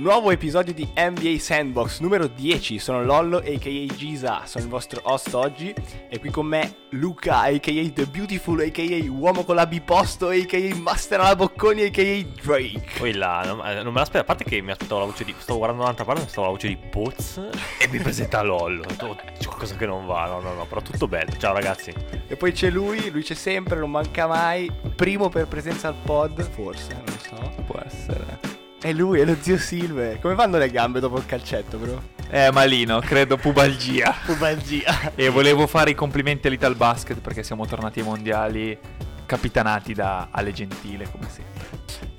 nuovo episodio di NBA Sandbox numero 10. Sono Lollo aka Giza, sono il vostro host oggi e qui con me Luca aka The Beautiful aka Uomo con la biposto aka Master alla Bocconi aka Drake. Poi là, non, eh, non me l'aspettavo, a parte che mi aspettavo la voce di... Stavo guardando dall'altra parte, mi aspettavo la voce di Poz e mi presenta Lollo. C'è qualcosa che non va, no, no, no, però tutto bello. Ciao ragazzi. E poi c'è lui, lui c'è sempre, non manca mai. Primo per presenza al pod, forse, non lo so. Può essere. È lui, è lo zio Silve. Come vanno le gambe dopo il calcetto, bro? Eh, malino, credo pubalgia. Pubalgia. e volevo fare i complimenti all'Ital Basket perché siamo tornati ai mondiali capitanati da Ale Gentile, come sempre.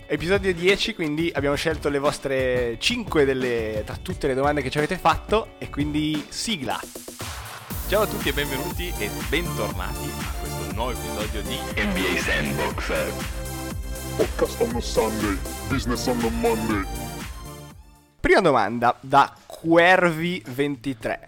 Episodio 10, quindi abbiamo scelto le vostre 5 delle, tra tutte le domande che ci avete fatto e quindi sigla. Ciao a tutti e benvenuti e bentornati a questo nuovo episodio di NBA Sandbox. Podcast on a Sunday, business on a Monday. Prima domanda da Quervi23.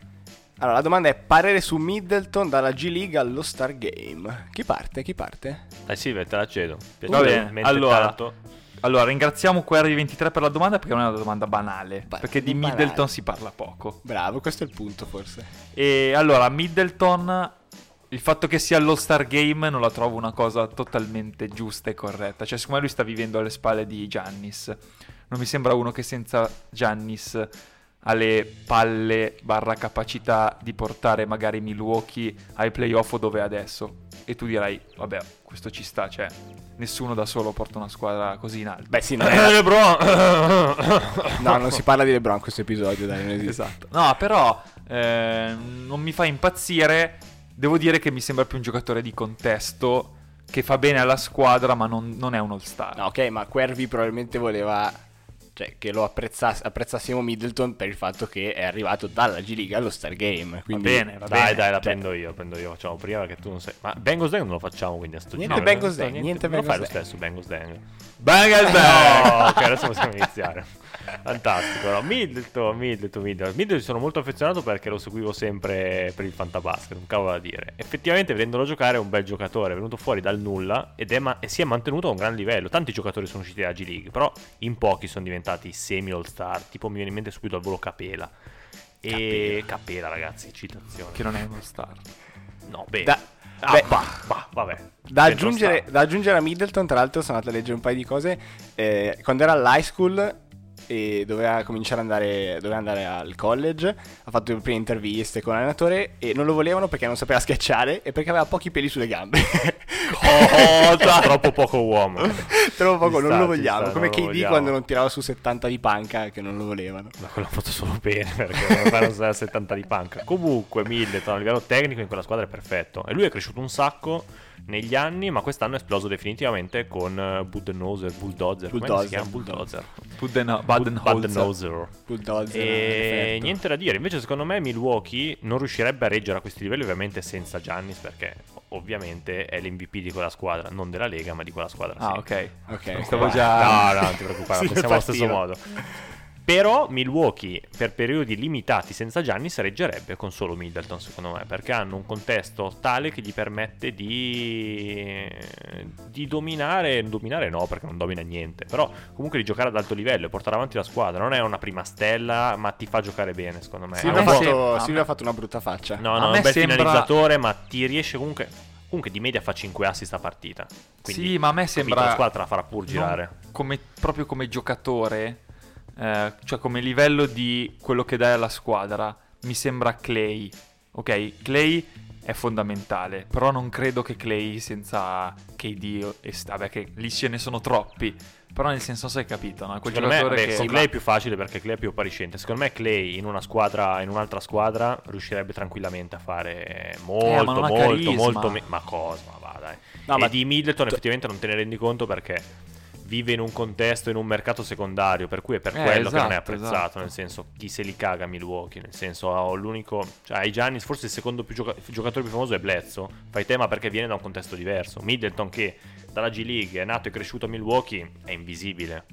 Allora, la domanda è parere su Middleton dalla G League allo Star Game. Chi parte? Chi parte? Dai Silver, te la cedo. Va bene, allora- tanto- Allora, ringraziamo Query23 per la domanda perché non è una domanda banale. Ba- perché di banale. Middleton si parla poco. Bravo, questo è il punto forse. E allora, Middleton, il fatto che sia allo Star Game non la trovo una cosa totalmente giusta e corretta. Cioè, secondo me lui sta vivendo alle spalle di Giannis. Non mi sembra uno che senza Giannis ha le palle barra capacità di portare magari Milwaukee ai playoff o dove è adesso. E tu dirai, vabbè, questo ci sta, cioè, nessuno da solo porta una squadra così in alto. Beh, sì, non Eh, è... LeBron! No, non si parla di LeBron in questo episodio, dai, non esiste. Esatto. No, però eh, non mi fa impazzire. Devo dire che mi sembra più un giocatore di contesto che fa bene alla squadra, ma non, non è un all-star. No, ok, ma Quervi probabilmente voleva cioè, che lo apprezzass- apprezzassimo Middleton per il fatto che è arrivato dalla G League allo Star Game. Quindi... bene, va Dai, bene. dai, la Cioè, prendo io, prendo io. Facciamo prima perché tu non sei. Ma Bengals Dang non lo facciamo quindi a sto Niente giro. Bengals Dang, niente lo Bengals fai lo Dang. stesso Bengals Dang. Bang No, ok, adesso possiamo iniziare. Fantastico. No? Middleton, Middleton, Middleton. Middleton sono molto affezionato perché lo seguivo sempre per il fantabasket, un cavolo da dire. Effettivamente vedendolo giocare è un bel giocatore, è venuto fuori dal nulla ed è ma- e si è mantenuto a un gran livello. Tanti giocatori sono usciti dalla G League, però in pochi sono diventati semi all star, tipo mi viene in mente subito al volo Capela. E Capela, ragazzi, citazione. Che non è un all-star. No, beh. Da- Ah, beh, bah, bah, vabbè. Da aggiungere, da aggiungere a Middleton, tra l'altro, sono andato a leggere un paio di cose. Eh, quando era all'high school e doveva cominciare ad andare, doveva andare al college, ha fatto le prime interviste con l'allenatore e non lo volevano perché non sapeva schiacciare e perché aveva pochi peli sulle gambe. Oh, troppo poco uomo. Troppo poco, Ci non sta, lo vogliamo. sta, Come non lo KD vogliamo. quando non tirava su 70 di panca che non lo volevano. Ma quello ha fatto solo bene perché non fare una 70 di panca. Comunque, Middleton a livello tecnico in quella squadra è perfetto. E lui è cresciuto un sacco negli anni, ma quest'anno è esploso definitivamente con eh, Budenholzer, Bulldozer. Come Bulldozer, si chiama? Bulldozer. Buden- Budenholzer. Budenholzer. Bulldozer. E effetto. niente da dire. Invece, secondo me, Milwaukee non riuscirebbe a reggere a questi livelli, ovviamente senza Giannis, perché ovviamente è l'MVP di quella squadra, non della Lega, ma di quella squadra. Ah, sì. ok. Ok, Stavo già... No, no, non ti preoccupare, Sì, pensiamo allo stesso modo. Però Milwaukee per periodi limitati senza Giannis reggerebbe con solo Middleton secondo me perché hanno un contesto tale che gli permette di, di dominare, dominare no perché non domina niente, però comunque di giocare ad alto livello e portare avanti la squadra, non è una prima stella ma ti fa giocare bene secondo me. Silvio, ha fatto, Silvio ha fatto una brutta faccia. No, A no, è me un bel sembra- finalizzatore ma ti riesce comunque... Comunque di media fa 5 assist a partita. Quindi, sì, ma a me capito, sembra... La squadra la farà pur girare. come- proprio come giocatore, eh, cioè come livello di quello che dai alla squadra, mi sembra Clay. Ok, Clay è fondamentale, però non credo che Clay senza KD e vabbè che lì ce ne sono troppi, però nel senso se hai capito, no? Quel Secondo me giocatore beh, che con Clay è più facile perché Clay è più appariscente. Secondo me Clay in una squadra, in un'altra squadra, riuscirebbe tranquillamente a fare molto, Eh, ma non ha molto, carisma. molto. me- ma cosa? Ma va, dai. No, e ma- di Middleton effettivamente non te ne rendi conto perché vive in un contesto, in un mercato secondario, per cui è per Eh, quello che non è esatto, apprezzato. esatto. Nel senso, chi se li caga a Milwaukee. Nel senso, ho l'unico. Cioè, ai Giannis, forse il secondo più gioca- giocatore più famoso è Bledsoe. Fai tema perché viene da un contesto diverso. Middleton, che dalla G League è nato e cresciuto a Milwaukee, è invisibile.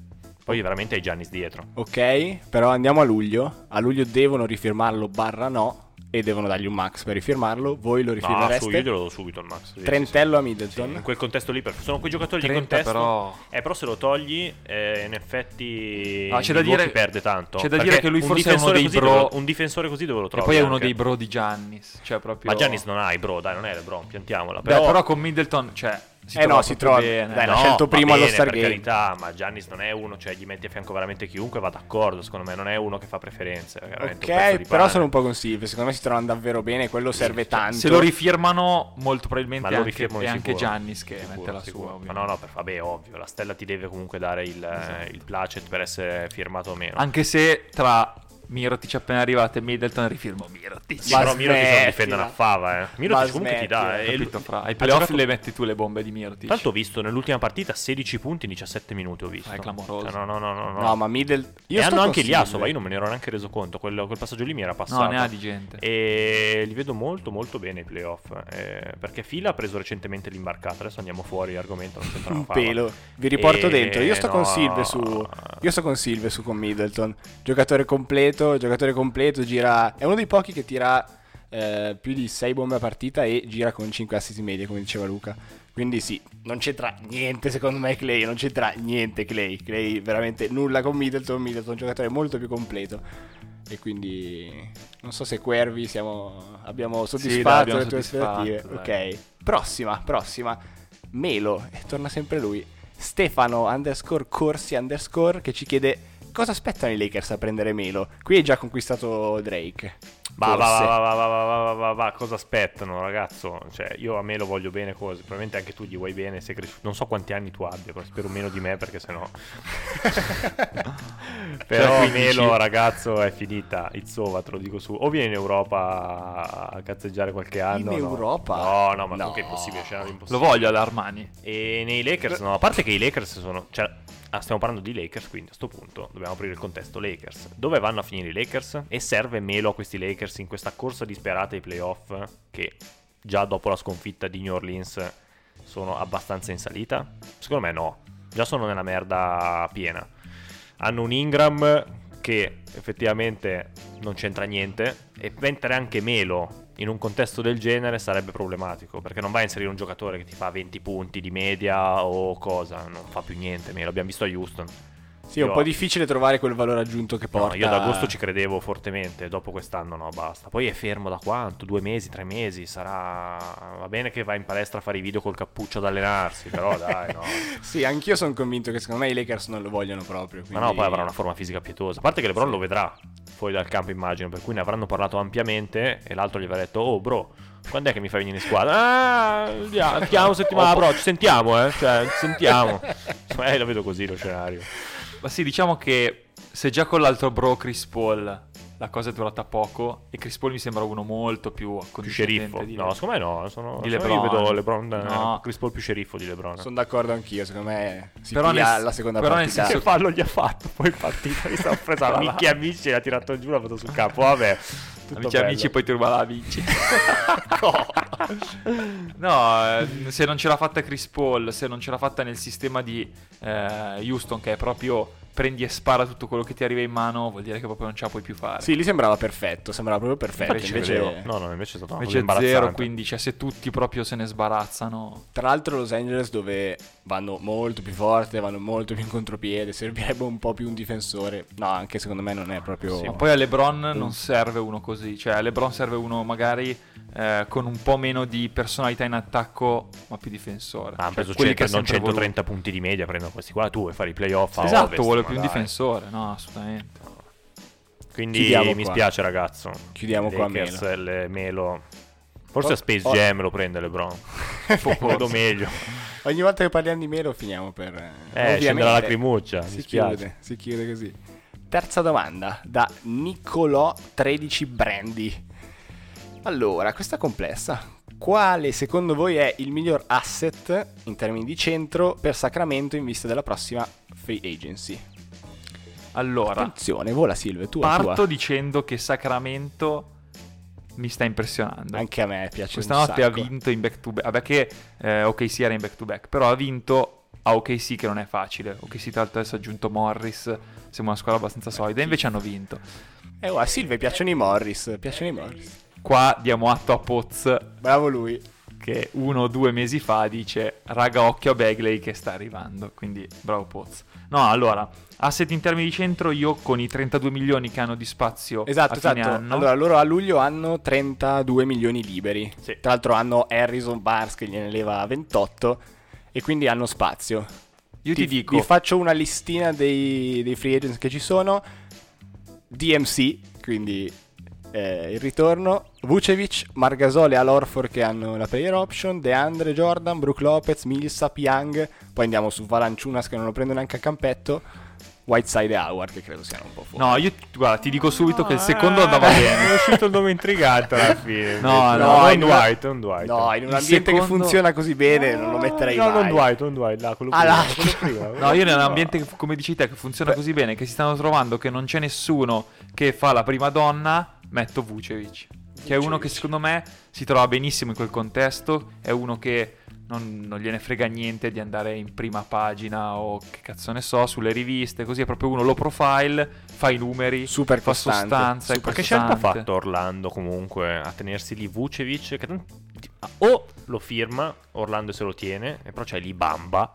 Poi veramente hai Giannis dietro. Ok, però andiamo a luglio. A luglio devono rifirmarlo barra no. E devono dargli un max per rifirmarlo. Voi lo No, su, rifirmereste? io glielo do subito il max. Sì, sì, Trentello a sì. Middleton? Sì, in quel contesto lì, perché sono quei giocatori di 30 contesto. però- Eh, però se lo togli, eh, in effetti. Ah, c'è da dire- perde tanto. c'è da dire che lui un forse è uno dei bro- dove lo- un difensore così dove lo E trovi? poi è uno anche? dei bro di Giannis. Cioè proprio... Ma Giannis non ha i bro, dai, non è LeBron, piantiamola. Beh, Però, però con Middleton, cioè... Si Eh no, si trova- bene. dai, no, l'ha scelto va primo allo bene, Star per Game. carità, ma Giannis non è uno, cioè gli metti a fianco veramente chiunque, va d'accordo, secondo me non è uno che fa preferenze. Ok, però pane. sono un po' con Silve. Secondo me si trovano davvero bene. Quello serve tanto. Se lo rifirmano, molto probabilmente Ma lo anche, è anche. Giannis che Sicuro, mette la sicuro. sua. Ma ovviamente. no, no, per, vabbè, ovvio, la stella ti deve comunque dare il, Esatto. il placet per essere firmato o meno. Anche se tra Mirotic appena arrivato e Middleton rifirmo Mirotic. Sì, Ma però Mirotic non difende una fava, eh. Mirotic comunque ti dà. eh, Capito, e- fra. Ai playoff giocato- le metti tu le bombe di Mirotic. Tanto ho visto nell'ultima partita 16 punti in 17 minuti ho visto. Ah, è clamoroso. Cioè, no, no, no, no, no. No, ma Middleton. e hanno anche Iliasova, io non me ne ero neanche reso conto, quel, quel passaggio lì mi era passato. no, ne ha di gente. E li vedo molto molto bene i playoff eh, Perché Fila ha preso recentemente l'imbarcata Adesso andiamo fuori argomento non c'entra Un pelo. Vi riporto E dentro. Io sto con no. Silve su. Io sto con Silve su con Middleton. Giocatore completo. Giocatore completo. Gira. È uno dei pochi che tira eh, più di 6 bombe a partita e gira con 5 assist in media, come diceva Luca. Quindi sì, non c'entra niente secondo me Clay, non c'entra niente Clay. Clay veramente nulla con Middleton, Middleton è un giocatore molto più completo. E quindi non so se Quervi siamo, abbiamo soddisfatto abbiamo le tue aspettative. dai. Ok, prossima, prossima. Melo, e torna sempre lui. Stefano underscore corsi underscore che ci chiede cosa aspettano i Lakers a prendere Melo. Qui hai già conquistato Drake. Va, va, va, va, va, va, va, va, va, cosa aspettano ragazzo? Cioè, io a me lo voglio bene cose, probabilmente anche tu gli vuoi bene, sei cresciuto. Non so quanti anni tu abbia, però spero meno di me perché sennò... però Cioè, 15. Melo ragazzo è finita, over, te lo dico su. O vieni in Europa a cazzeggiare qualche anno. no? Europa? No, no, ma No. che è impossibile, Lo impossibile. voglio all'Armani. E nei Lakers, no, a parte che i Lakers sono. Cioè, ah, stiamo parlando di Lakers, quindi a sto punto dobbiamo aprire il contesto Lakers. Dove vanno a finire i Lakers? E serve Melo a questi Lakers in questa corsa disperata ai playoff che già dopo la sconfitta di New Orleans sono abbastanza in salita? Secondo me no, già sono nella merda piena. Hanno un Ingram che effettivamente non c'entra niente e mettere anche Melo in un contesto del genere sarebbe problematico perché non vai a inserire un giocatore che ti fa 20 punti di media o cosa, non fa più niente Melo, abbiamo visto a Houston. Sì, è un po' difficile trovare quel valore aggiunto che No, porta. io ad agosto ci credevo fortemente, dopo quest'anno no, basta. Poi è fermo da quanto? Due mesi, tre mesi? Sarà... Va bene che va in palestra a fare i video col cappuccio ad allenarsi, però dai, no. Sì, anch'io sono convinto che secondo me i Lakers non lo vogliono proprio. Ma quindi- no, poi avrà una forma fisica pietosa. A parte che LeBron lo vedrà fuori dal campo, immagino, per cui ne avranno parlato ampiamente e l'altro gli avrà detto, oh bro, quando è che mi fai venire in squadra? Ah, via, chiamo settimana, bro, ci sentiamo, eh, cioè, ci sentiamo. Eh, lo vedo così lo scenario. Ma sì, diciamo che se già con l'altro bro Chris Paul la cosa è durata poco e Chris Paul mi sembra uno molto più Più sceriffo. di No, secondo me no, sono, di me io LeBron. vedo LeBron, eh, No. Chris Paul più sceriffo di LeBron. Sono d'accordo anch'io, secondo me si Però nel- la seconda però nel partita. senso- Che fallo gli ha fatto poi in partita? Mi sono preso amici e amici e l'ha tirato giù, l'ha fatto sul capo. Vabbè, tutto Amici bello. amici poi ti ruba la amici. no, eh, se non ce l'ha fatta Chris Paul, se non ce l'ha fatta nel sistema di eh, Houston che è proprio prendi e spara tutto quello che ti arriva in mano, vuol dire che proprio non ce la puoi più fare. Sì, lì sembrava perfetto, sembrava proprio perfetto. Invece Invece, No, no, invece è stato una cosa Invece imbarazzante. zero, quindi cioè, se tutti proprio se ne sbarazzano. tra l'altro Los Angeles dove vanno molto più forte, vanno molto più in contropiede, servirebbe un po' più un difensore. No, anche secondo me non è proprio... Sì, Ma poi a LeBron non serve uno così, cioè a LeBron serve uno magari eh, con un po' meno di personalità in attacco, ma più difensore. Hanno Cioè, preso quelli 100, che ha non sempre 130 punti di media, prendono questi qua, tu vuoi fare i playoff a voluto. Esatto, Ovest, vuole più un dai. difensore, no, assolutamente. Quindi Chiudiamo mi qua. spiace ragazzo. Chiudiamo qua Lakers, Melo. le- Melo. Forse Oh, a Space oh. Jam lo prende LeBron. Vedo meglio. Ogni volta che parliamo di Melo finiamo per... Eh, ovviamente. scende la lacrimuccia, mi Si spiace. chiude, si chiude così. Terza domanda da Nicolò 13 Brandy. Allora, questa è complessa. Quale secondo voi è il miglior asset in termini di centro per Sacramento in vista della prossima free agency? Allora, Attenzione, vola Silve, tu parto dicendo che Sacramento mi sta impressionando. Anche a me piace Questa notte ha vinto in back to back. Vabbè che eh, OKC era in back to back, però ha vinto a OKC che non è facile. OKC tra l'altro adesso ha aggiunto Morris, sembra una squadra abbastanza solida, invece hanno vinto. Eh, oh, a Silve piacciono i Morris, piacciono i Morris. qua diamo atto a Poz Bravo lui. che uno o due mesi fa dice raga occhio a Bagley che sta arrivando, quindi bravo Poz. No, allora, asset in termini di centro io con i 32 milioni che hanno di spazio Esatto, esatto. anno, Allora, loro a luglio hanno 32 milioni liberi. Sì. Tra l'altro hanno Harrison Barnes che gliene leva 28 e quindi hanno spazio. io ti, dico, Vi faccio una listina dei, dei free agents che ci sono. DMC, quindi eh, il ritorno. Vucevic, Margasol e Al Horford che hanno la player option. DeAndre Jordan, Brook Lopez, Millsap, Young. Poi andiamo su Valanciunas che non lo prendo neanche a campetto. Whiteside e Howard che credo siano un po' fuori. No, io guarda, ti dico subito che il secondo andava Eh, bene. È uscito il nome intrigante alla fine. No, invece. no, non in Dwight, non Dwight. No, in un Il ambiente che secondo- funziona così bene non lo metterei no, mai. non Dwight, non Dwight, là, quello Ah, prima, quello prima. No, io nell'ambiente, che- come dici te, che funziona così bene, che si stanno trovando, che non c'è nessuno che fa la prima donna, metto Vucevic. Che è uno che secondo me si trova benissimo in quel contesto, è uno che non, non gliene frega niente di andare in prima pagina o che cazzo ne so, sulle riviste, così è proprio uno low profile, fa i numeri, Super fa costante, sostanza, super Che scelta ha fatto Orlando comunque a tenersi lì Vucevic? Che o lo firma, Orlando se lo tiene, e però c'è lì Bamba.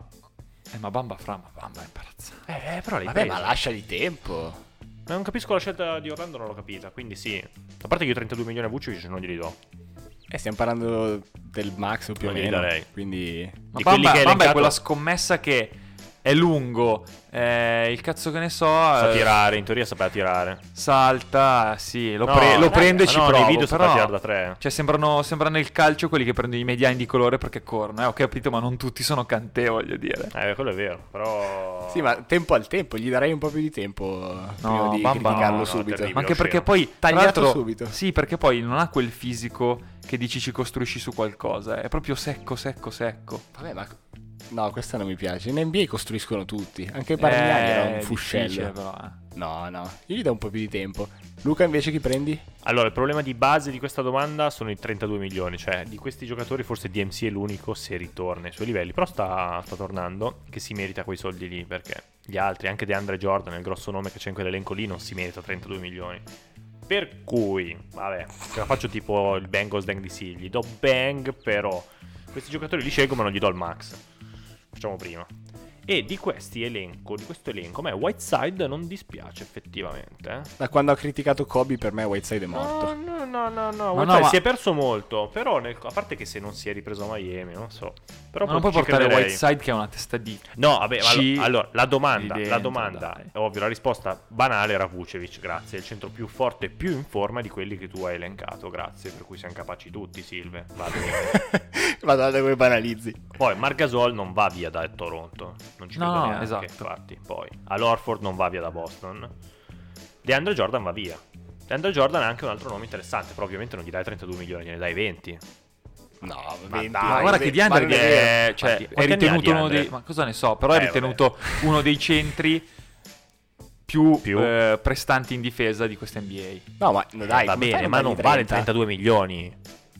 Eh, ma Bamba fra, ma Bamba è imbarazzante. Eh, però l'hai Vabbè, preso. ma lasciagli tempo. Ma Non capisco la scelta di Orlando, non l'ho capita. Quindi sì. A parte che io 32 milioni a Vucevic non glieli do. Eh, stiamo parlando del max più o Non glieli meno. darei. Quindi Ma Di quelli Bamba, Bamba è quella scommessa che è lungo, eh, il cazzo che ne so, Sa eh, tirare, in teoria sapeva tirare. salta, sì, lo, No, pre- lo eh, prende e ci no, provo, nei video però- tirare da tre. Cioè sembrano, sembrano nel calcio quelli che prendono i mediani di colore perché corrono, eh, ho capito, ma non tutti sono cantè, voglio dire. Eh, quello è vero, però... Sì, ma tempo al tempo, gli darei un po' più di tempo prima di Bamba criticarlo no, no, subito. terribile. Ma anche perché poi Tagliato subito. Sì, perché poi non ha quel fisico che dici ci costruisci su qualcosa, è proprio secco, secco, secco. Vabbè, ma no, questa non mi piace. In NBA costruiscono tutti. Anche Bargnani era un Eh, fuscello. però, eh. No, no, io gli do un po' più di tempo. Luca invece chi prendi? Allora, il problema di base di questa domanda sono i 32 milioni, cioè di questi giocatori forse DMC è l'unico se ritorna ai suoi livelli, però sta, sta tornando, che si merita quei soldi lì, perché gli altri, anche DeAndre Jordan, il grosso nome che c'è in quell'elenco lì, non si merita 32 milioni. Per cui, vabbè, se la faccio tipo il Bengals Dang di sì, gli do bang, però questi giocatori li scelgo ma non gli do il max. Facciamo prima. E di questi elenco, di questo elenco, a me Whiteside non dispiace effettivamente, eh. Da quando ha criticato Kobe, per me Whiteside è No, morto. no, no, no, no. Ma Whiteside no, ma- si è perso molto. Però, nel- a parte che se non si è ripreso a Miami, non so. Però non puoi portare crederei. Whiteside che ha una testa di... No, vabbè, ma C allo- allora, la domanda, lì la dentro, domanda, dai. ovvio, la risposta banale era Vucevic, grazie, è il centro più forte e più in forma di quelli che tu hai elencato, grazie, per cui siamo capaci tutti, Silve. Va bene. Madonna, come banalizzi. Poi Margasol non va via da Toronto, non ci No, credo no, neanche, esatto. infatti. Poi Al-Horford non va via da Boston. DeAndre Jordan va via. DeAndre Jordan è anche un altro nome interessante, però ovviamente non gli dai 32 milioni, gliene dai 20. No, Ma 20, dai, Ma guarda che non è è, cioè, è ritenuto uno dei... Ma cosa ne so, però è Eh, ritenuto uno dei centri più, Più? eh, prestanti in difesa di questa NBA. No, ma no, dai, va bene, ma non dargli vale 30? 32 milioni.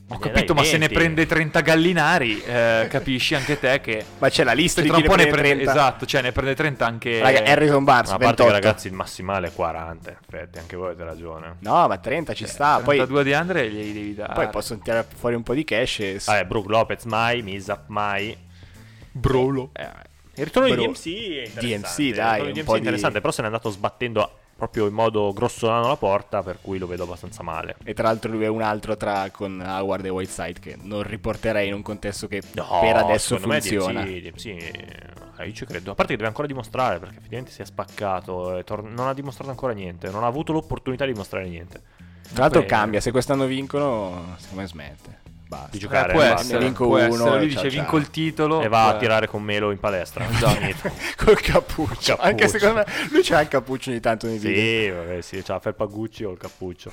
Ho capito, ma se ne 20. prende 30 gallinari, eh, capisci anche te che... Ma c'è la lista di un ne prende prende, 30. esatto, cioè ne prende 30 anche... Raga, Harrison Barnes, Ma a parte 28. che ragazzi il massimale è 40, in effetti, anche voi avete ragione. No, ma 30 ci sta. Poi, 32 di Andre glieli devi dare. poi possono tirare fuori un po' di cash e... Vabbè, Brook Lopez mai, Misap mai. Brolo. Eh, il ritorno Bro- di DMC è interessante. DMC, il dai, ritorno di un DMC po' è di- interessante, però se n'è andato sbattendo proprio in modo grossolano la porta, per cui lo vedo abbastanza male. E tra l'altro lui è un altro tra con Howard e Whiteside che non riporterei in un contesto che No, per adesso secondo me funziona. DMC, DMC, eh, io ci credo. A parte che deve ancora dimostrare, perché effettivamente si è spaccato, e tor- non ha dimostrato ancora niente, non ha avuto l'opportunità di dimostrare niente. Tra l'altro Poi- cambia, se quest'anno vincono, secondo me smette. Basta. Di Eh, giocare. può ne va- essere, ne vinco può uno, essere. Lui dice ciao. vinco il titolo E va a eh, tirare con Melo in palestra. Esatto. Col cappuccio. Cappuccio. Anche secondo me lui c'ha il cappuccio ogni tanto nei video. Sì, vabbè, sì, c'ha la felpa Gucci o il cappuccio.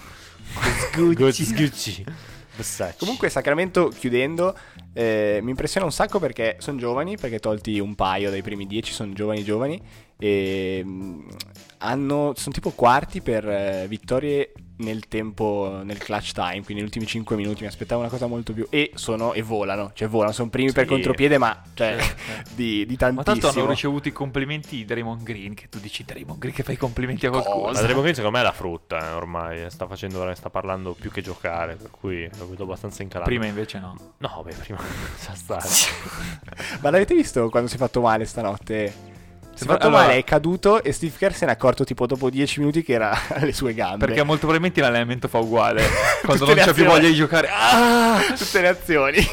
Gucci. Gucci. Versace. Comunque Sacramento chiudendo eh, mi impressiona un sacco perché sono giovani, perché tolti un paio dai primi dieci, sono giovani giovani e mm, hanno, sono tipo quarti per eh, vittorie nel tempo, nel clutch time, quindi negli ultimi 5 minuti mi aspettavo una cosa molto più... E sono, e volano, cioè volano, sono primi per Sì. contropiede, ma cioè, Sì, di, di Ma tanto hanno tantissimo. ricevuto i complimenti di Draymond Green, che tu dici Draymond Green che fai i complimenti a qualcuno. Cosa? Ma Draymond Green secondo me è la frutta eh, ormai, sta facendo, sta parlando più che giocare, per cui lo vedo abbastanza incalato. Prima invece no. No, beh, prima sa stare. Ma l'avete visto quando si è fatto male stanotte? Si è fa- fatto allora- male, è caduto e Steve Kerr se ne è accorto tipo dopo 10 minuti che era alle sue gambe. Perché molto probabilmente l'allenamento fa uguale. Quando non c'è più azioni. voglia di giocare. Ah! Tutte le azioni.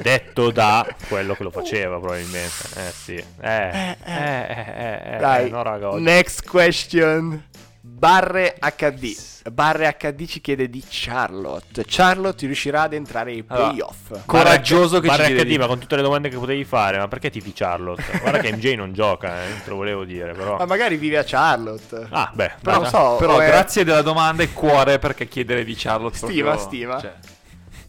Detto da quello che lo faceva probabilmente. Eh sì. Eh, eh, eh, eh, eh, Dai, no raga, next question. Barre HD. Barre HD ci chiede di Charlotte. Charlotte riuscirà ad entrare ai Allora, playoff. Coraggioso che ci Barra chiede HD, di- ma con tutte le domande che potevi fare, ma perché tifi Charlotte? Guarda che MJ non gioca, eh, te lo volevo dire, però. Ma magari vive a Charlotte. Ah, beh, Però so, Però è- grazie della domanda e cuore perché chiedere di Charlotte. Stima, proprio- stima. cioè,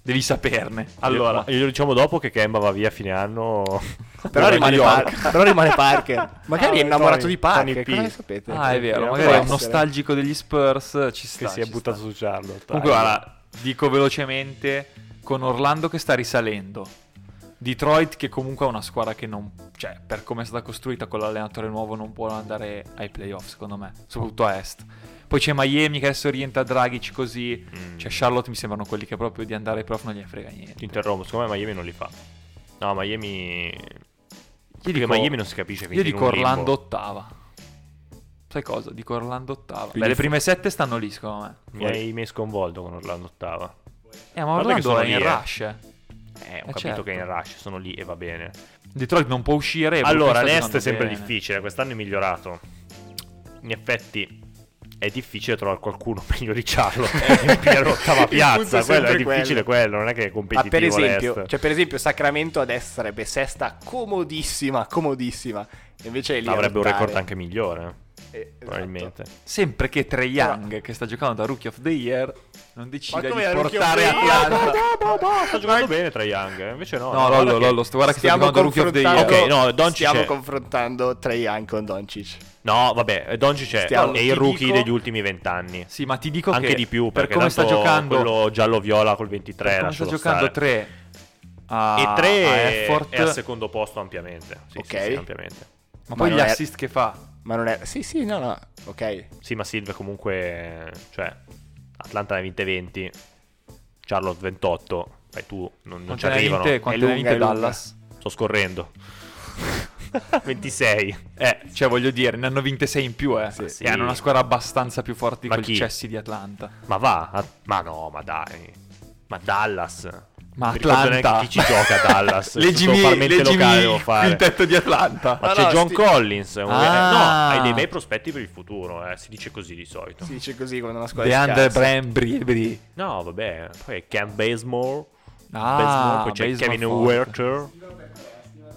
devi saperne. Allora, Glielo- glielo diciamo dopo che Kemba va via a fine anno. Però rimane, York. Par- però rimane Parker. Magari Ah, è innamorato Tony- di Parker. Cosa sapete? ah, è vero, magari è un nostalgico degli Spurs. Ci sta. che si è buttato sta. su Charlotte. Comunque, guarda, dico velocemente: con Orlando che sta risalendo, Detroit che comunque è una squadra che non. cioè, per come è stata costruita con l'allenatore nuovo, non può andare ai playoff, secondo me, soprattutto a est. Poi c'è Miami che adesso orienta Dragic così. Mm. Cioè, Charlotte mi sembrano quelli che proprio di andare ai playoff non gliene frega niente. Ti interrompo, secondo me Miami non li fa. No, Miami. Io dico, Miami non si capisce io dico. Orlando ottava. Sai cosa? Dico Orlando ottava. Beh, le prime sette stanno lì, secondo me. Mi hai, mi hai sconvolto con Orlando ottava. Eh, ma Orlando è lì, in eh. rush. eh. Eh, ho Eh, capito certo. che è in rush, sono lì e va bene. Detroit non può uscire. Allora, l'Est è sempre bene. difficile, quest'anno è migliorato. In effetti è difficile trovare qualcuno meglio di Charlotte per riempire l'ottava Il punto è piazza, quello è difficile quello, non è che è Ma competitivo per esempio, cioè per esempio Sacramento adesso sarebbe sesta comodissima, comodissima. Invece lì Avrebbe un record anche migliore, Eh, esatto. probabilmente. Sempre che Trey Young, che sta giocando da Rookie of the Year, non decide Ma di portare Year? Atlanta. Sta giocando bene tra Young, eh, invece no. No, guarda Lollo, che- Lollo, sto- guarda che sta Stiamo giocando da Rookie of the Year. confrontando, Ok, no, Doncic stiamo è- confrontando Trey Young con Doncic. No, vabbè, Doncic è, Stiamo- è il rookie dico- degli ultimi vent'anni. Sì, ma ti dico Anche che di più, per perché come sta giocando quello giallo-viola col 23 per come sta giocando stare. 3 a, E 3 a è, è al secondo posto ampiamente. Sì, Ok. sì, sì, ampiamente. ma Ma poi gli assist che fa. Ma non è... Sì, sì, no, no. Ok. Sì, ma Silve comunque, cioè, Atlanta ne ha vinte 20, Charlotte 28, Beh, tu non, non ci arrivano. vinte- quante È ne vinte. Dallas? Sto scorrendo. 26. Eh, cioè voglio dire, ne hanno vinte 6 in più, eh. Sì, sì. E hanno una squadra abbastanza più forte di chi? Chelsea di Atlanta. Ma va, ma no, ma dai. Ma Dallas. Ma Non Atlanta. neanche chi ci gioca a Dallas. Leggimi, leggimi locale devo fare. il tetto di Atlanta. Ma No, c'è no, John sti- Collins, Ah. no, hai dei bei prospetti per il futuro, eh, si dice così di solito. Si dice così quando una squadra DeAndre. Brambry. No, vabbè, poi è Cam Bazemore, Ah, Bazemore, poi c'è Bazemore Kevin. Werther.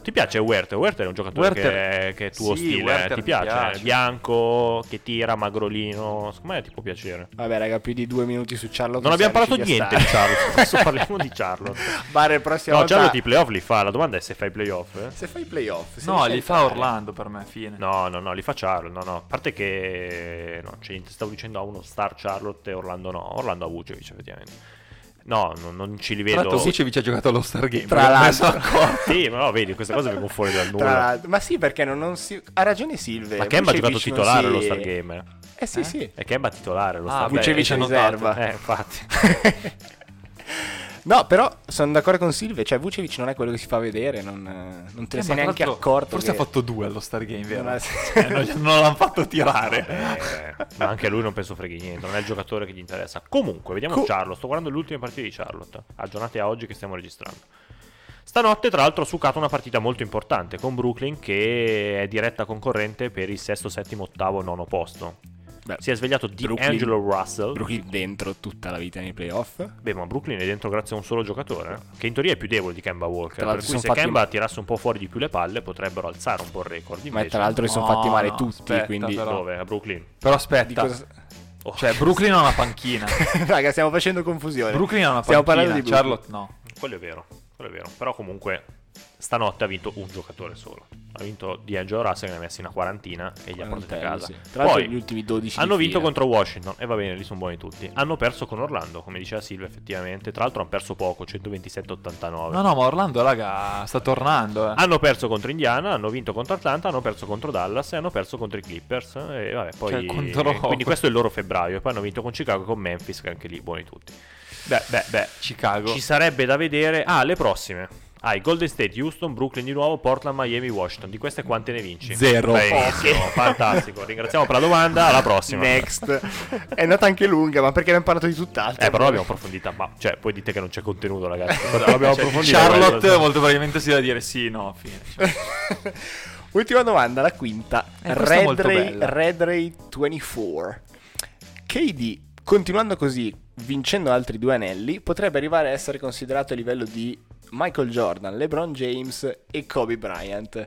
Ti piace Werther? Werther è un giocatore Werther- che, che è tuo Sì, stile, Werther ti piace? piace. Bianco, che tira, magrolino, secondo me ti può piacere. Vabbè, raga, più di due minuti su Charlotte. Non abbiamo parlato a niente di. Charlotte, adesso parliamo di Charlotte. Bare, il prossimo No, volta... Charlotte i playoff li fa, la domanda è se fa i playoff. eh? Se fai i playoff. No, a li fa. Orlando per me, fine. No, no, no, li fa Charlotte, no, no. A parte che no, niente, stavo dicendo a uno star Charlotte e Orlando no. Orlando ha Vucevic, effettivamente. No, non, non ci li Tra vedo. l'altro Vucevic ha giocato allo Star Game. Tra l'altro. Sì, ma no, vedi, queste cose vengono fuori dal nulla. Ma sì, perché non, non si... Ha ragione Silve. Ma Kemba ha giocato titolare si- allo Star Game. eh. Eh sì, sì. E Kemba titolare allo Ah, Star beh, Game. Vucevic in riserva. Eh, infatti. No, però sono d'accordo con Silve. Cioè, Vucevic non è quello che si fa vedere. Non, eh, non te ne Eh, sei neanche accorto. Forse che- ha fatto due allo Star Game, vero? Non ha- Eh, non, non l'hanno fatto tirare. Eh, ma anche a lui non penso freghi niente, non è il giocatore che gli interessa. Comunque, vediamo Co- Charlotte. Sto guardando le ultime partite di Charlotte, aggiornate a oggi che stiamo registrando. Stanotte, tra l'altro, ha succato una partita molto importante con Brooklyn, che è diretta concorrente per il sesto, settimo, ottavo, nono posto. Beh, Si è svegliato Brooklyn- D'Angelo Russell. Brooklyn dentro tutta la vita nei playoff. Beh, ma Brooklyn è dentro grazie a un solo giocatore, eh, che in teoria è più debole di Kemba Walker. Tra Per l'altro cui se fatti- Kemba tirasse un po' fuori di più le palle, potrebbero alzare un po' il record. Ma Invece, tra l'altro li sono No, fatti male no, tutti. aspetta, quindi. però. dove? A Brooklyn. Però Di aspetta, cosa- Oh. cioè Brooklyn ha una panchina. Raga, stiamo facendo confusione. Brooklyn ha una Stiamo panchina, parlando di Brooklyn. Charlotte no. Quello è vero, quello è vero. Però comunque stanotte ha vinto un giocatore solo. Ha vinto D'Angelo Russell, ne ha messi una quarantina e gli ha portati a casa. Sì. Tra l'altro Poi gli ultimi 12 hanno vinto contro Washington e va bene, lì sono buoni tutti. Hanno perso con Orlando, come diceva Silva, effettivamente. Tra l'altro hanno perso poco, 127-89. No, no, ma Orlando, raga, sta tornando. Eh. Hanno perso contro Indiana, hanno vinto contro Atlanta, hanno perso contro Dallas e hanno perso contro i Clippers. E vabbè, poi Cioè, contro- quindi questo è il loro febbraio. E poi hanno vinto con Chicago e con Memphis, che anche lì buoni tutti. Beh, beh, beh, Chicago. Ci sarebbe da vedere. Ah, le prossime. Hai Golden State, Houston, Brooklyn di nuovo, Portland, Miami, Washington. Di queste quante ne vinci? Zero. Benissimo, fantastico. Ringraziamo per la domanda. Alla prossima. Next. è andata anche lunga, ma perché abbiamo parlato di tutt'altro? Eh, però l'abbiamo approfondita. Ma cioè, poi dite che non c'è contenuto, ragazzi. L'abbiamo Cioè, approfondita. Charlotte, molto probabilmente si deve dire sì, no, fine. Cioè, Ultima domanda, la quinta. Eh, Red, Ray. Red Ray 24. KD, continuando così, vincendo altri due anelli, potrebbe arrivare a essere considerato a livello di Michael Jordan, LeBron James e Kobe Bryant.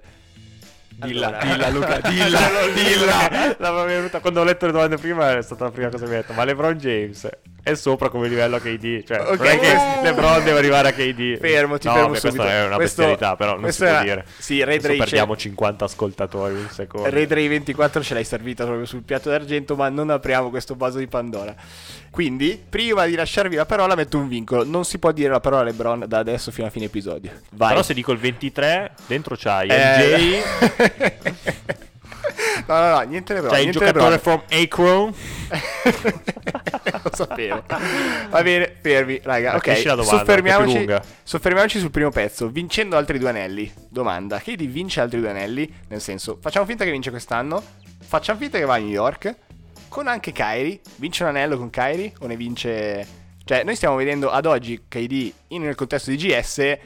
Dilla, Allora- dilla, Luca, dilla, dilla. Venuta quando ho letto le domande prima è stata la prima cosa che mi ha detto. Ma LeBron James è sopra come livello a KD. Cioè, Ok. non è che LeBron deve arrivare a KD. Fermo, ti no, fermo vabbè, subito. Questa è una Questo- bestialità, però non si può era- dire. sì, Ray c'è- perdiamo 50 ascoltatori un secondo. Ray 24 ce l'hai servita proprio sul piatto d'argento, ma non apriamo questo vaso di Pandora. Quindi, prima di lasciarvi la parola, metto un vincolo. Non si può dire la parola LeBron da adesso fino a fine episodio. Vai. Però se dico il 23, dentro c'hai Eh, MJ, no, no, no, niente LeBron. c'hai il niente giocatore LeBron. from Akron. Lo sapevo. Va bene, fermi, raga. Ok, domanda, soffermiamoci, soffermiamoci sul primo pezzo. Vincendo altri due anelli. Domanda: KD vince altri due anelli? Nel senso, facciamo finta che vince quest'anno. Facciamo finta che va a New York. Con anche Kyrie. Vince un anello con Kyrie? O ne vince. Cioè, noi stiamo vedendo ad oggi KD in- nel contesto di GS.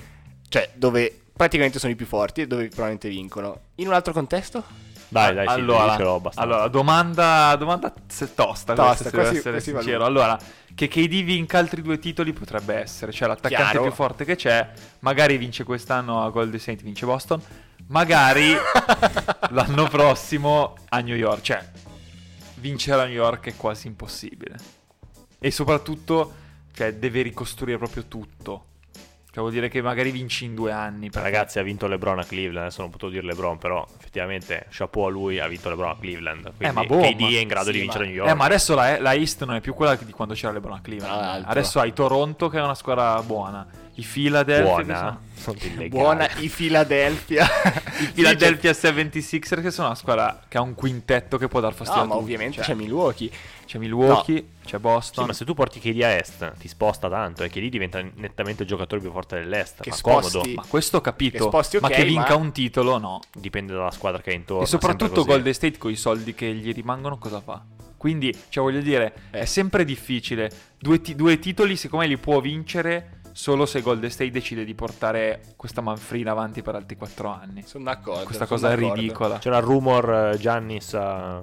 Cioè, dove praticamente sono i più forti e dove probabilmente vincono. In un altro contesto? Dai, dai, sì, allora, allora, domanda, domanda se- tosta, Tosta, questa, se essere sincero. Allora, che KD vinca altri due titoli potrebbe essere, cioè l'attaccante Chiaro. più forte che c'è, magari vince quest'anno a Golden State, vince Boston, magari l'anno prossimo a New York, cioè vincere a New York è quasi impossibile. E soprattutto, cioè, deve ricostruire proprio tutto. Cioè, vuol dire che magari vinci in due anni. perché- Ragazzi, ha vinto LeBron a Cleveland. Adesso non potevo dire LeBron, però effettivamente chapeau a lui. Ha vinto LeBron a Cleveland. Quindi ma boh, KD è in grado sì, di vincere ma- New York. Eh, ma adesso la, la East non è più quella di quando c'era LeBron a Cleveland. l'altro. Adesso hai Toronto che è una squadra buona. I Philadelphia buona. sono-. Buona i Philadelphia. I Philadelphia 76ers che sono una squadra che ha un quintetto che può dar fastidio No, a ma tutti. ovviamente Cioè, c'è Milwaukee. c'è Milwaukee, c'è Sì, Boston. ma se tu porti KD a est, ti sposta tanto e KD diventa nettamente il giocatore più forte dell'est. Che ma sposti- comodo. Ma questo ho capito. Che sposti, ma ok, che vinca ma- un titolo, no. Dipende dalla squadra che è intorno. e soprattutto. Golden State con i soldi che gli rimangono cosa fa? Quindi, cioè voglio dire, Eh. è sempre difficile. Due, ti- due titoli, secondo me, li può vincere solo se Golden State decide di portare questa manfrina avanti per altri quattro anni. Sono d'accordo. Questa sono cosa è d'accordo. ridicola. C'era il rumor eh, Giannis a,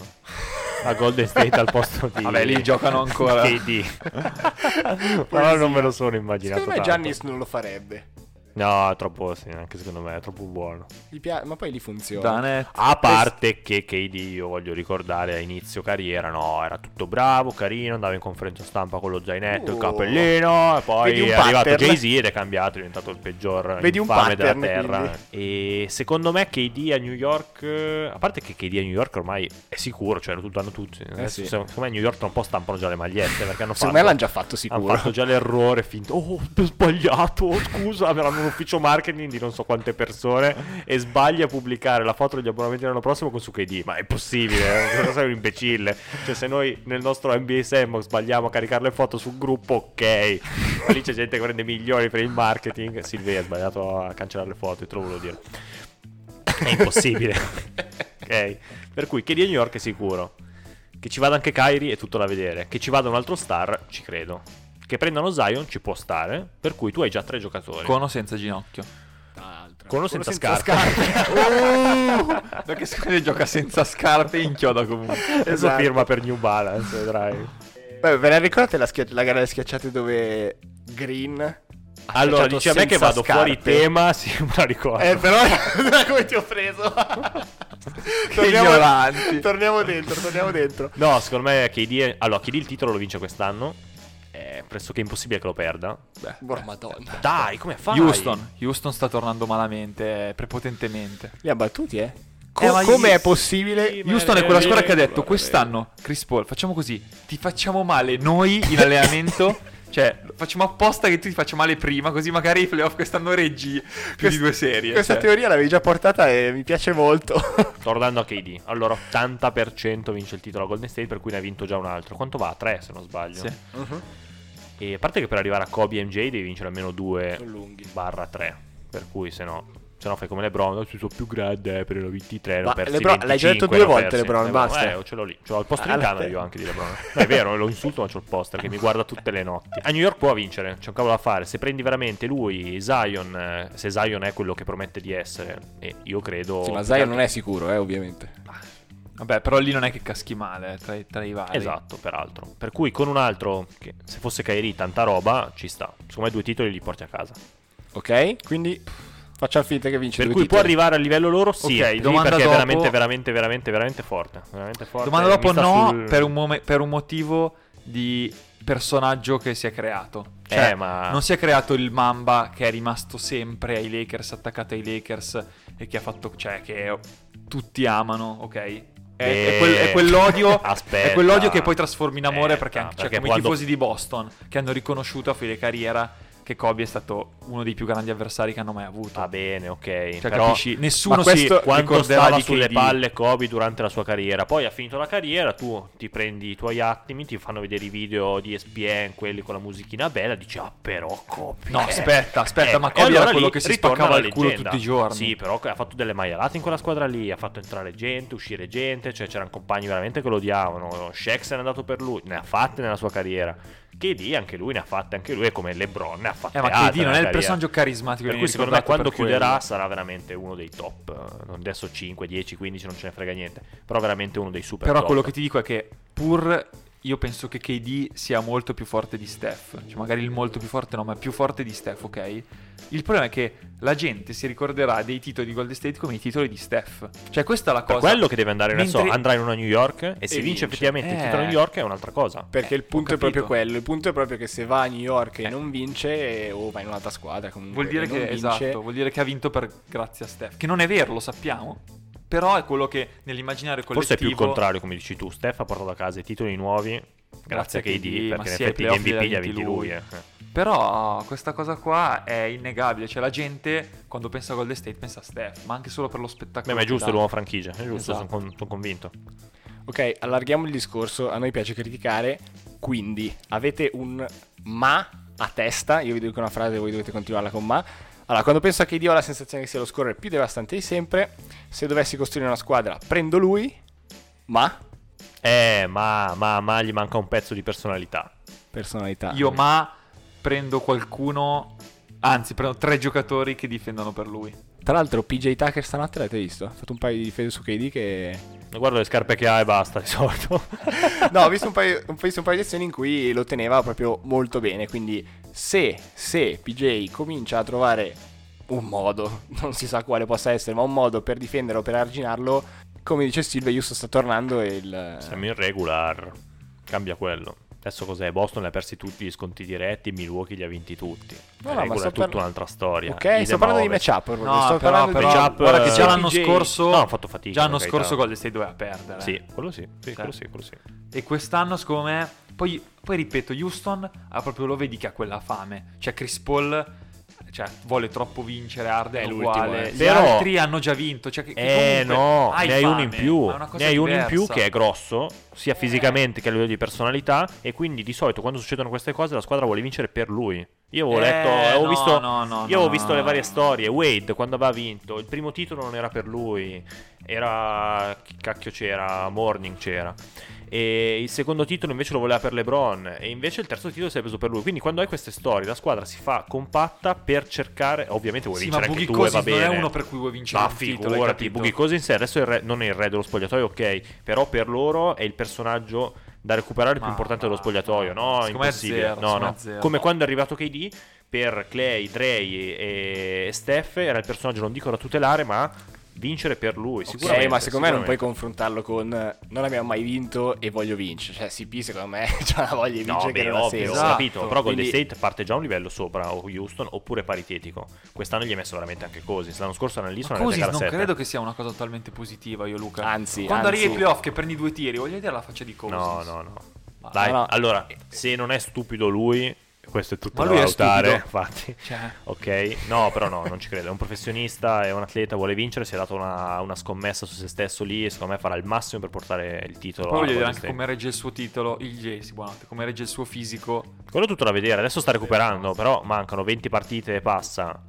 a Golden State al posto di Vabbè, lì giocano ancora. KD. Però non me lo sono immaginato. Secondo me tanto. Giannis non lo farebbe. No, è troppo, sì, anche secondo me è troppo buono. Gli pia- ma poi gli funziona. Danet. A parte che KD, io voglio ricordare a inizio carriera, no, era tutto bravo, carino, andava in conferenza stampa con lo zainetto, il Oh. cappellino, e poi è arrivato? Jay-Z ed è cambiato, è diventato il peggior Vedi infame della pattern, terra. quindi. E secondo me KD a New York, a parte che KD a New York ormai è sicuro, cioè lo hanno tutti. Eh sì. Secondo me a New York tra un po' stampano già le magliette perché hanno Secondo fatto... me l'hanno già fatto Hanno sicuro. fatto già l'errore finto. Oh, ho sbagliato. Scusa, avranno un ufficio marketing di non so quante persone. E sbaglia a pubblicare la foto degli abbonamenti l'anno prossimo con su KD. Ma è impossibile. eh, sei un imbecille. Cioè, se noi nel nostro NBA Sandbox sbagliamo a caricare le foto sul gruppo, ok. Ma lì c'è gente che prende milioni per il marketing. Silvia ha sbagliato a cancellare le foto, te lo volevo dire. È impossibile. ok. Per cui KD a New York è sicuro. Che ci vada anche Kyrie è tutto da vedere. Che ci vada un altro star, ci credo. Che prendano Zion ci può stare. Per cui tu hai già tre giocatori. Con o senza ginocchio? Con o senza scarpe. Uh, perché me gioca senza scarpe inchioda comunque. Adesso Esatto. firma per New Balance, vedrai. Beh, ve la ricordate la, schia- la gara delle schiacciate dove Green Allora, dici a me che senza vado fuori scarpe? tema, sì, me la ricordo. Eh, però come ti ho preso? ignoranti. Torniamo dentro, torniamo dentro. No, secondo me KD, è- allora, KD il titolo lo vince quest'anno. È pressoché impossibile che lo perda. Beh, Boh, madonna. Dai, come fai? Houston, Houston sta tornando malamente, eh, prepotentemente. Li ha battuti, eh? Eh, ma come gli- è possibile? ma Houston è quella squadra che ha detto quest'anno, Chris Paul, facciamo così, ti facciamo male noi in allenamento, cioè facciamo apposta che tu ti faccia male prima, così magari i playoff quest'anno reggi più di due serie. Questa cioè. teoria l'avevi già portata e mi piace molto. Tornando a KD, allora 80% vince il titolo a Golden State, per cui ne ha vinto già un altro. Quanto va? 3 se non sbaglio. Sì. E a parte che per arrivare a Kobe e MJ devi vincere almeno 2 Sono lunghi. barra 3. Per cui se no, se no fai come LeBron, "Oh, si sono più grande, eh, per le 23, ne ho Ma persi LeBron- l'hai già 25, detto due volte, persi". LeBron, basta. Eh, ce l'ho lì, ce l'ho il poster in camera io anche di LeBron. No, è vero, lo insulto ma c'ho il poster che mi guarda tutte le notti. A New York può vincere, c'è un cavolo da fare. Se prendi veramente lui, Zion, eh, se Zion è quello che promette di essere, e io credo... Sì, ma Zion non è sicuro, eh, ovviamente. Vabbè, però lì non è che caschi male eh, tra, i- tra i vari. Esatto, peraltro. Per cui con un altro, che se fosse Kairi tanta roba, ci sta. Secondo me due titoli li porti a casa. Ok? Quindi facciamo finta che vinci Per cui può titoli. arrivare a livello loro, sì, Ok, sì, domanda perché è dopo- veramente, veramente, veramente, veramente forte. Veramente forte. Domanda dopo no, sul- per, un mome- per un motivo di personaggio che si è creato. Eh, Cioè, ma- non si è creato il Mamba che è rimasto sempre ai Lakers, attaccato ai Lakers e che ha fatto, cioè, che tutti amano, ok? È, è Beh, quel- è quell'odio, aspetta. è quell'odio che poi trasformi in amore Aspetta, perché, anche- cioè, perché come quando- i tifosi di Boston che hanno riconosciuto a fine carriera che Kobe è stato uno dei più grandi avversari che hanno mai avuto. Va bene, ok. Cioè, però capisci? Nessuno ma si quanto stava di sulle KD. palle Kobe durante la sua carriera. Poi ha finito la carriera, tu ti prendi i tuoi attimi, ti fanno vedere i video di ESPN, quelli con la musichina bella, dici "Ah, però Kobe". No, eh". aspetta, aspetta, ma e Kobe era allora quello lì che si spaccava il culo tutti i giorni. Sì, però ha fatto delle maialate in quella squadra lì, ha fatto entrare gente, uscire gente, cioè c'erano compagni veramente che lo odiavano. Shaq se n'è andato per lui, ne ha fatte nella sua carriera. KD anche lui ne ha fatte anche lui, e come LeBron ne ha fatte Eh, ma KD non è il personaggio carismatico. Per cui secondo me quando chiuderà quello. sarà veramente uno dei top. Non adesso 5, 10, 15 non ce ne frega niente. Però veramente uno dei super Però top. quello che ti dico è che pur io penso che KD sia molto più forte di Steph. Cioè, magari il molto più forte no, ma più forte di Steph, ok? Il problema è che la gente si ricorderà dei titoli di Golden State come i titoli di Steph. Cioè, questa è la Per cosa. quello che deve andare, non so, Mentre- andrà in una New York e, se vince, vince. effettivamente il Eh. titolo a New York è un'altra cosa. Perché Eh, il punto è proprio quello. Il punto è proprio che se va a New York e Eh. non vince, o va in un'altra squadra comunque. Vuol dire e che, vince, esatto, vuol dire che ha vinto per, grazie a Steph. Che non è vero, lo sappiamo. Però è quello che nell'immaginario collettivo... Forse è più il contrario, come dici tu. Steph ha portato a casa i titoli nuovi grazie, Grazie a KD, KD, perché in effetti gli MVP li ha vinti vinti lui. lui. eh. Però questa cosa qua è innegabile. Cioè, la gente quando pensa a Golden State pensa a Steph, ma anche solo per lo spettacolo. Beh, ma è giusto, l'uomo franchigia, è giusto, Esatto. sono, son convinto. Ok, allarghiamo il discorso. A noi piace criticare. Quindi, avete un ma a testa. Io vi dico una frase, voi dovete continuarla con ma. Allora, quando penso a KD ho la sensazione che sia lo scorer più devastante di sempre. Se dovessi costruire una squadra, prendo lui. Ma Eh, ma, ma, ma gli manca un pezzo di personalità. personalità. Io ma prendo qualcuno, anzi prendo tre giocatori che difendono per lui. Tra l'altro, PJ Tucker stanotte l'avete visto? Ha fatto un paio di difese su KD che. Guarda le scarpe che ha e basta, di solito. no, ho visto un paio, ho visto un paio di azioni in cui lo teneva proprio molto bene. Quindi, se, se PJ comincia a trovare un modo, non si sa quale possa essere, ma un modo per difendere o per arginarlo, come dice Silvia, Justo sta tornando e il. Siamo in regular. Cambia quello. Adesso cos'è? Boston li ha persi tutti gli sconti diretti, Milwaukee li ha vinti tutti. No, No, ma è tutta parla- un'altra storia. Ok, Idem sto parlando a di ovest. matchup. No, sto però, parlando però di matchup, guarda che eh, già l'anno PJ. scorso, No, ha fatto fatica, già l'anno per scorso Golden State doveva perdere. Sì, quello sì, sì, Cioè. quello sì, quello sì. E quest'anno, secondo me, poi, poi ripeto, Houston ha proprio lo vedi che ha quella fame. Cioè, Chris Paul cioè, vuole troppo vincere, Arden È uguale. eh. Gli Però- altri hanno già vinto. Cioè, che, che Eh no, hai ne hai uno in più. Ne hai uno in più che è grosso, sia fisicamente che a livello di personalità. E quindi di solito quando succedono queste cose la squadra vuole vincere per lui. Io avevo Eh, letto, avevo no, visto, no, no, io avevo visto le varie storie. Wade quando aveva vinto, il primo titolo non era per lui, era chi cacchio c'era, Morning c'era. E il secondo titolo invece lo voleva per LeBron. E invece il terzo titolo si è preso per lui. Quindi quando hai queste storie, la squadra si fa compatta per cercare. Ovviamente vuoi Sì, ma vincere anche tu, e va Cousins non bene. è uno per cui vuoi vincere Ma un figurati? Boogie Cousins adesso è re- non è il re dello spogliatoio, ok, però per loro è il personaggio da recuperare più Ma- importante dello ma- spogliatoio, ma- no? Impossibile. zero, no, no. zero. Come quando è arrivato KD per Clay, Dre e Steph era il personaggio non dico da tutelare, ma vincere per lui. Ok, Sicuramente, ma secondo me non puoi sicuramente. confrontarlo con non abbiamo mai vinto e voglio vincere. Cioè, CP secondo me c'ha la voglia di No, vincere beh, che non ha ovvio, senso. ho Esatto. capito. Però Golden Quindi- State parte già un livello sopra o Houston oppure paritetico. Quest'anno gli hai messo veramente anche Cousins. L'anno scorso erano lì, sono andati così a gara non 7. credo che sia una cosa totalmente positiva io Luca. Anzi, Quando anzi. arrivi ai playoff che prendi due tiri, voglio vedere la faccia di Cousins. No, no, no. Dai, no, no. allora, se non è stupido lui, questo è tutto Ma da valutare, infatti. Cioè, Ok, no, però no, non ci credo. È un professionista, è un atleta, vuole vincere. Si è dato una, una scommessa su se stesso lì. E secondo me farà il massimo per portare il titolo. poi voglio vedere anche come regge il suo titolo, il sì, buonanotte, come regge il suo fisico. Quello è tutto da vedere. Adesso sta recuperando, però mancano 20 partite e passa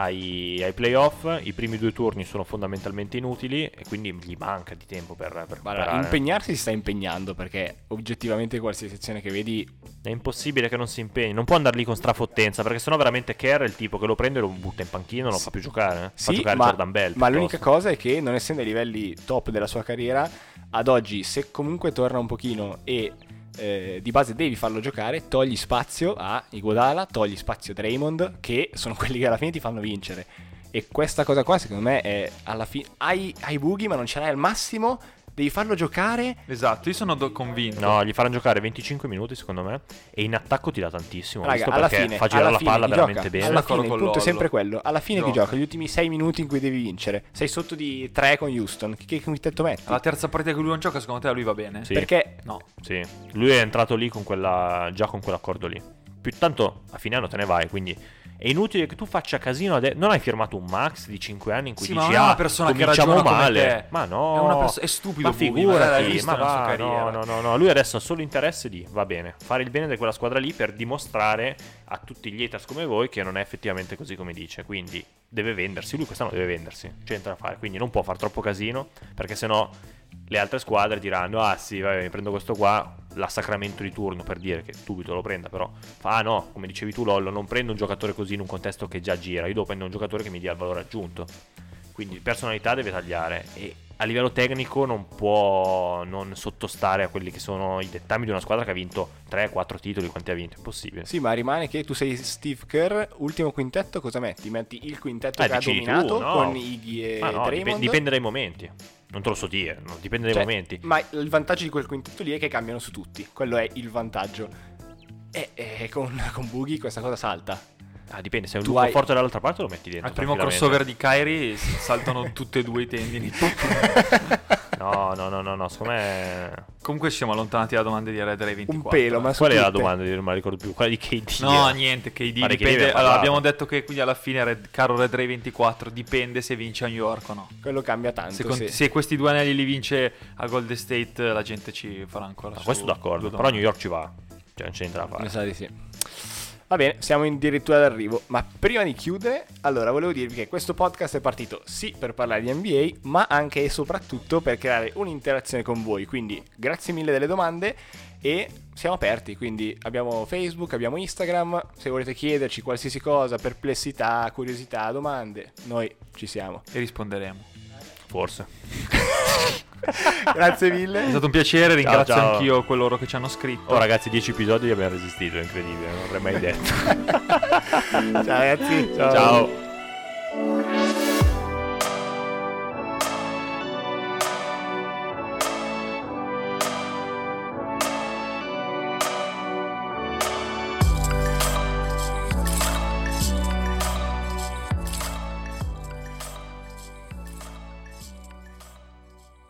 ai, ai playoff. I primi due turni sono fondamentalmente inutili e quindi gli manca di tempo per, per recuperare. impegnarsi si sta impegnando perché oggettivamente qualsiasi azione che vedi È impossibile che non si impegni. Non può andare lì con strafottenza perché sennò veramente Kerr è il tipo che lo prende e lo butta in panchino e non lo fa più giocare. eh. Fa Sì, giocare ma, Jordan Bell. ma piuttosto. l'unica cosa è che non essendo ai livelli top della sua carriera, ad oggi se comunque torna un pochino e eh, di base devi farlo giocare, togli spazio a Iguodala, togli spazio a Draymond, che sono quelli che alla fine ti fanno vincere. E questa cosa qua secondo me è alla fine... Hai, hai bughi ma non ce l'hai al massimo, devi farlo giocare... Esatto, io sono do- convinto. No, gli faranno giocare 25 minuti secondo me. E in attacco ti dà tantissimo. Raga, visto alla perché fine, fa girare alla la fine palla veramente gioca? bene. Alla fine il punto è sempre quello. Alla fine Gioca. gioca? Gli ultimi 6 minuti in cui devi vincere. Sei sotto di 3 con Houston. Che, che quintetto metti? Alla terza partita che lui non gioca, secondo te a lui va bene? Sì. Perché No. Sì, lui è entrato lì con quella, già con quell'accordo lì. Più tanto a fine anno te ne vai, quindi è inutile che tu faccia casino adesso. Non hai firmato un max di 5 anni in cui Sì, ma dici non è ah, una persona che cominciamo ragiona male. Ma no, È una perso- è stupido Ma ma figurati, ma va, no, no, no, no, lui adesso ha solo interesse di, va bene, fare il bene di quella squadra lì per dimostrare a tutti gli haters come voi che non è effettivamente così come dice. Quindi deve vendersi, lui quest'anno deve vendersi, c'è niente da fare, quindi non può fare troppo casino perché sennò le altre squadre diranno ah sì, vabbè, mi prendo questo qua, l'assacramento di turno per dire che subito lo prenda, però fa ah no, come dicevi tu Lollo, non prendo un giocatore così in un contesto che già gira, io devo prendere un giocatore che mi dia il valore aggiunto. Quindi personalità deve tagliare e a livello tecnico non può non sottostare a quelli che sono i dettami di una squadra che ha vinto 3-4 titoli, quanti ha vinto? È impossibile. Sì, ma rimane che tu sei Steve Kerr, ultimo quintetto, cosa metti? Metti il quintetto Eh, che ha dici tu, dominato no. con Iggy e Ma no, dip- dipende dai momenti. Non te lo so dire, no, dipende dai Cioè, momenti. Ma il vantaggio di quel quintetto lì è che cambiano su tutti. Quello è il vantaggio. E, e con, con Boogie questa cosa salta. Ah, dipende, se è un tu lupo hai- forte dall'altra parte lo metti dentro. Al primo crossover di Kyrie s- saltano tutte e due i tendini. No, no, no, no, no, secondo me... Comunque ci siamo allontanati da domande di Red Ray 24. Un pelo, ma Qual era la domanda? Io non me la ricordo più. Quella di KD. No, era. niente, KD Pare che dipende. aveva Allora, abbiamo detto che quindi alla fine, Red- caro Red Ray 24, dipende se vince a New York o no. Quello cambia tanto. Se, con- sì. se questi due anelli li vince a Golden State, la gente ci farà ancora. No, su questo d'accordo. Però a. New York ci va. Cioè, non c'è niente da Mi fare. sa di sì. Va bene, siamo addirittura d'arrivo. Ma prima di chiudere, allora volevo dirvi che questo podcast è partito sì per parlare di NBA, ma anche e soprattutto per creare un'interazione con voi. Quindi grazie mille delle domande e siamo aperti. Quindi abbiamo Facebook, abbiamo Instagram. Se volete chiederci qualsiasi cosa, perplessità, curiosità, domande, noi ci siamo. E risponderemo. Forse. Grazie È mille. stato un piacere, ringrazio ciao. anch'io coloro che ci hanno scritto. Oh, ragazzi, 10 episodi abbiamo resistito. È incredibile. Non avrei mai detto. Ciao ragazzi. Ciao.